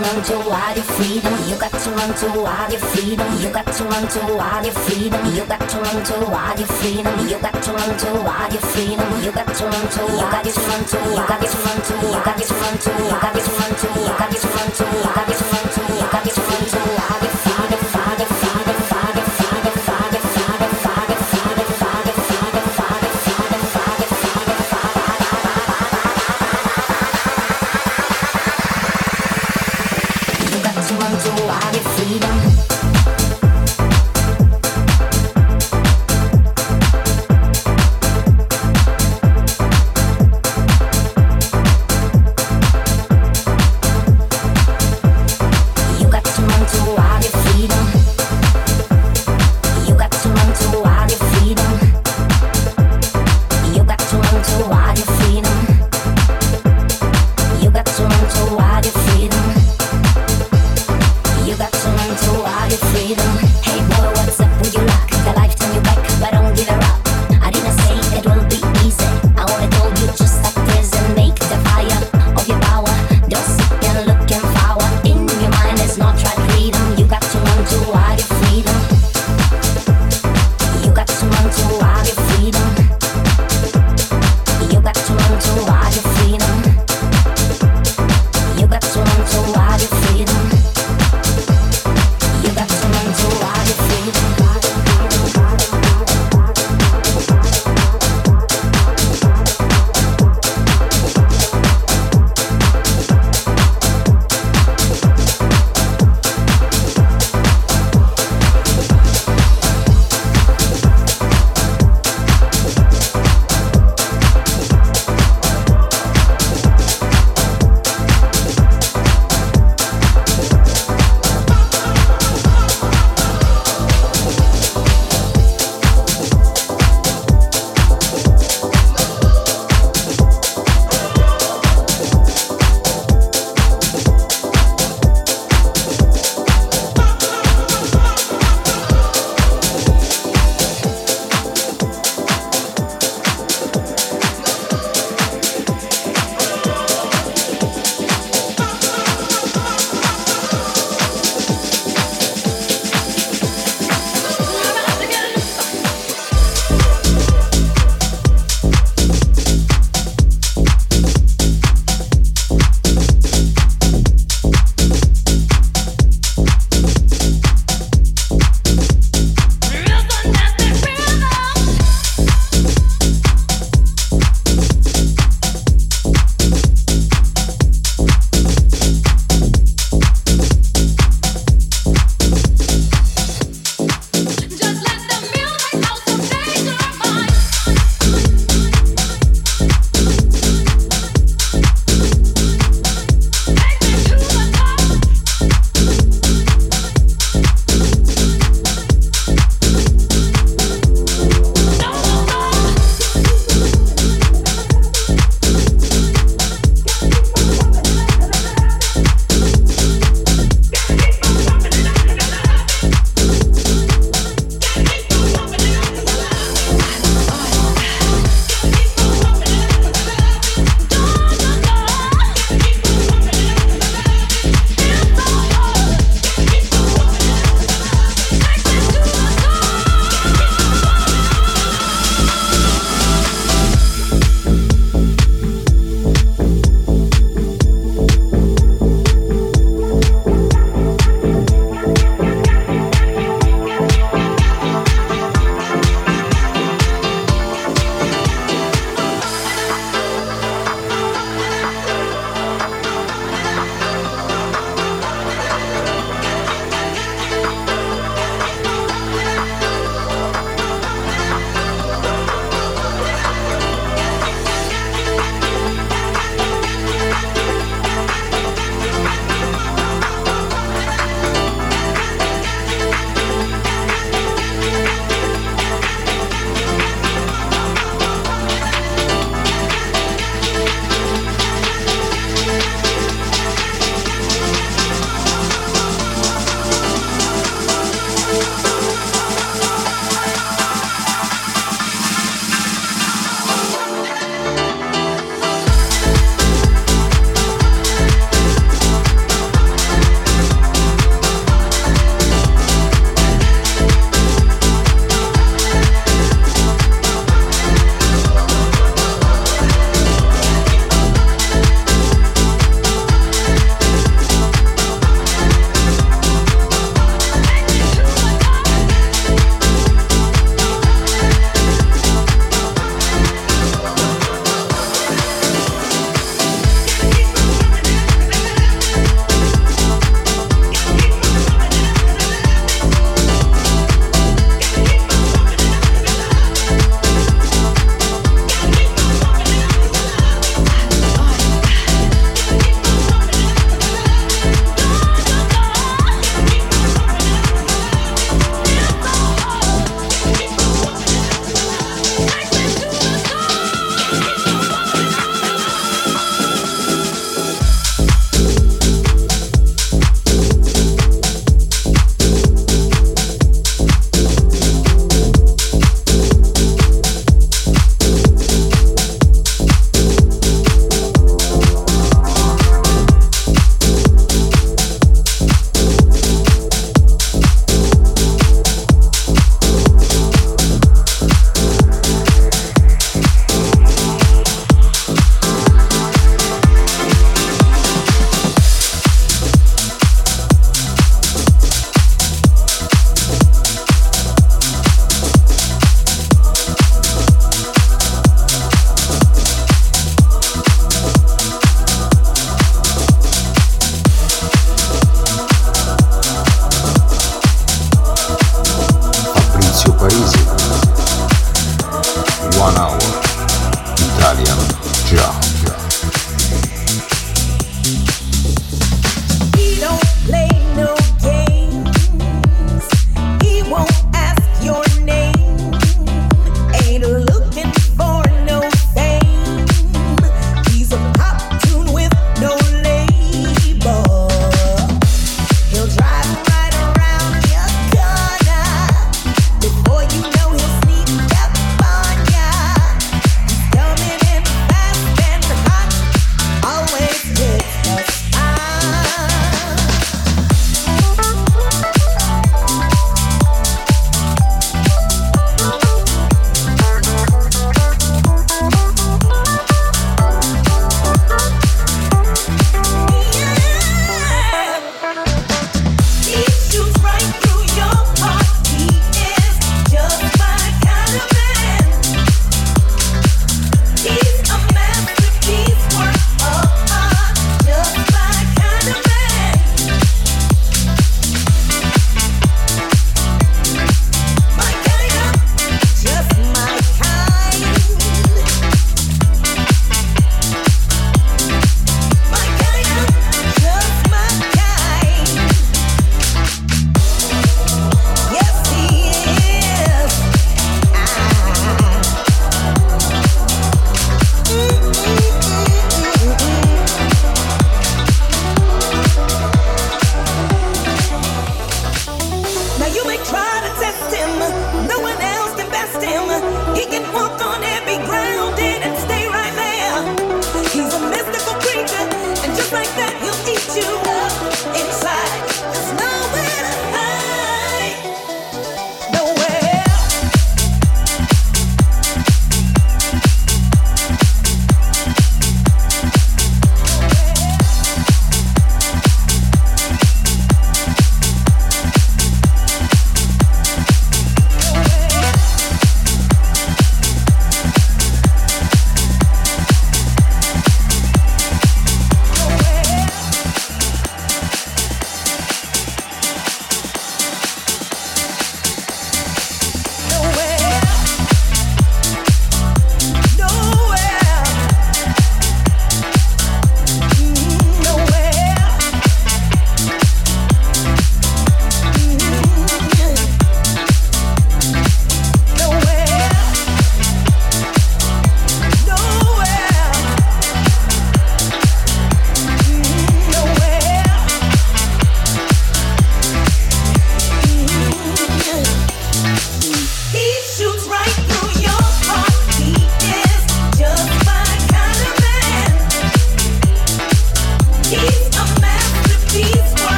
run toward your freedom. You got to run to toward your freedom. You got to run to toward your freedom. You got to run to toward your freedom. You got to run to toward your freedom. You got to run to get your freedom. You got to run toward. You got to run toward. You got to run to You your freedom. You got to run to You your freedom.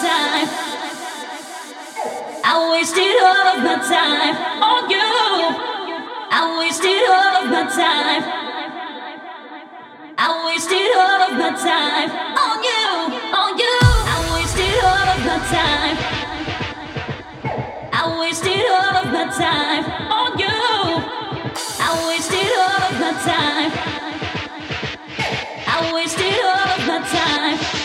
time. I wasted all of my time on you. I wasted all of my time. I wasted all of my time on you, on you. I wasted all of my time. I wasted all of my time on you. I wasted all of my time. I wasted all of my time.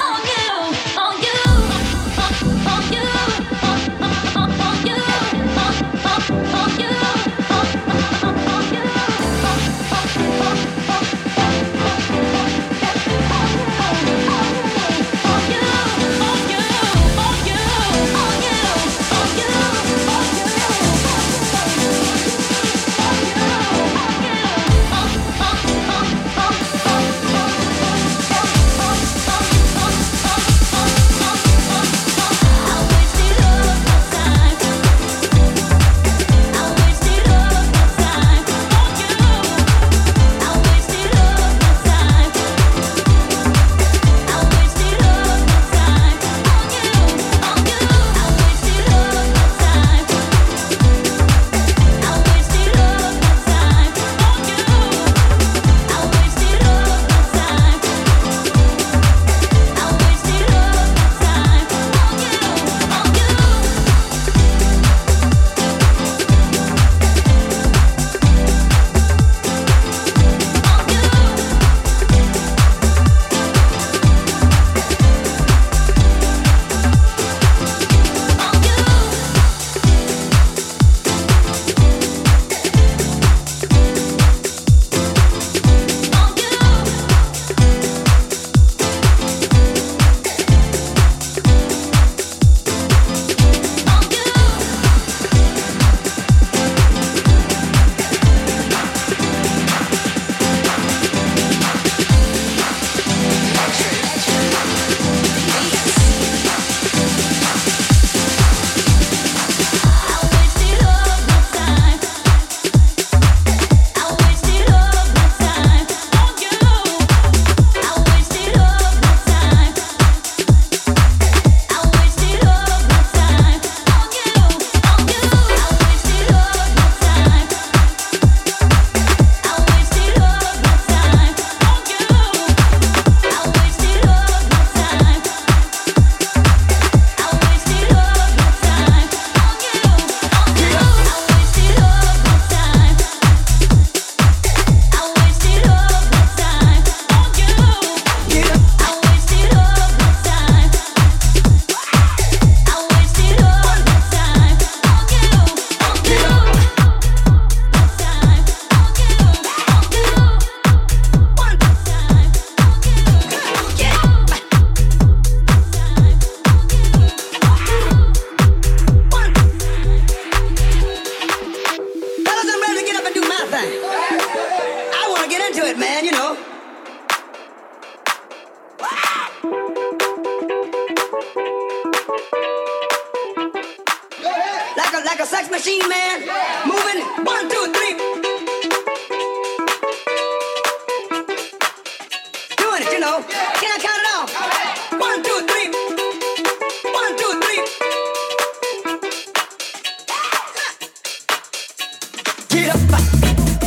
it up.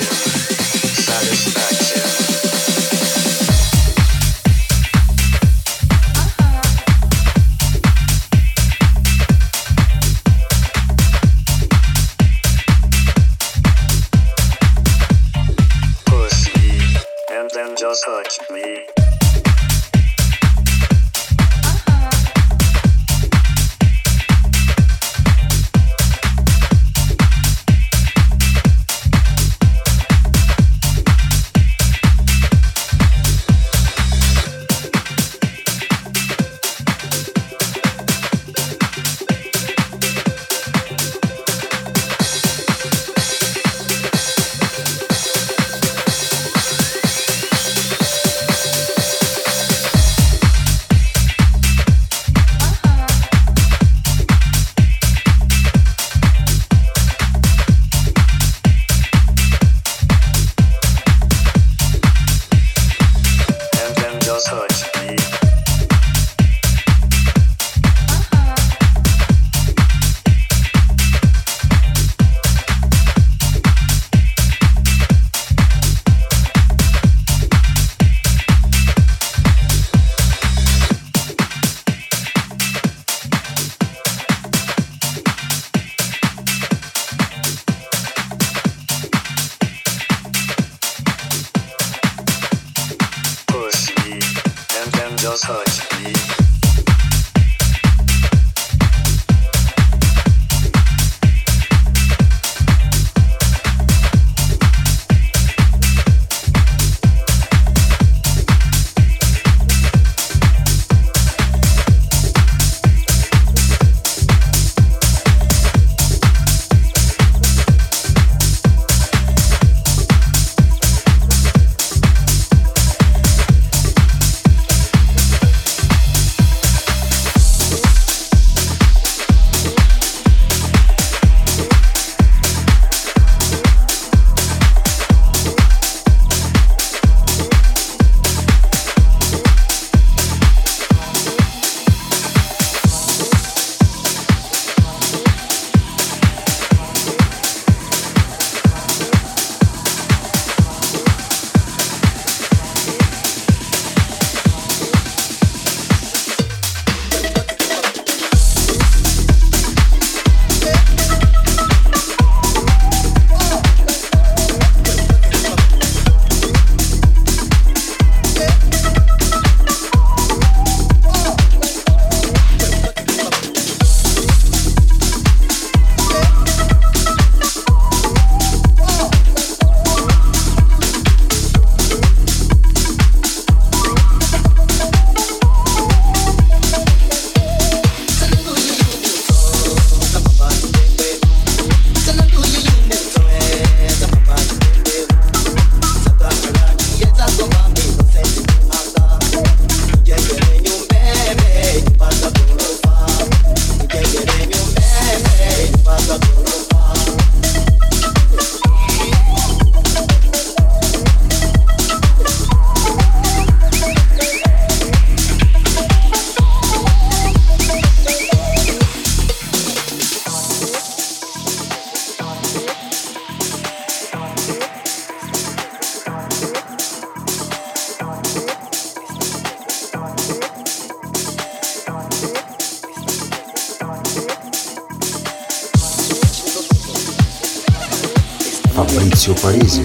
Fabrizio Parisi.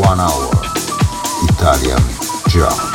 One Hour Italian Jump.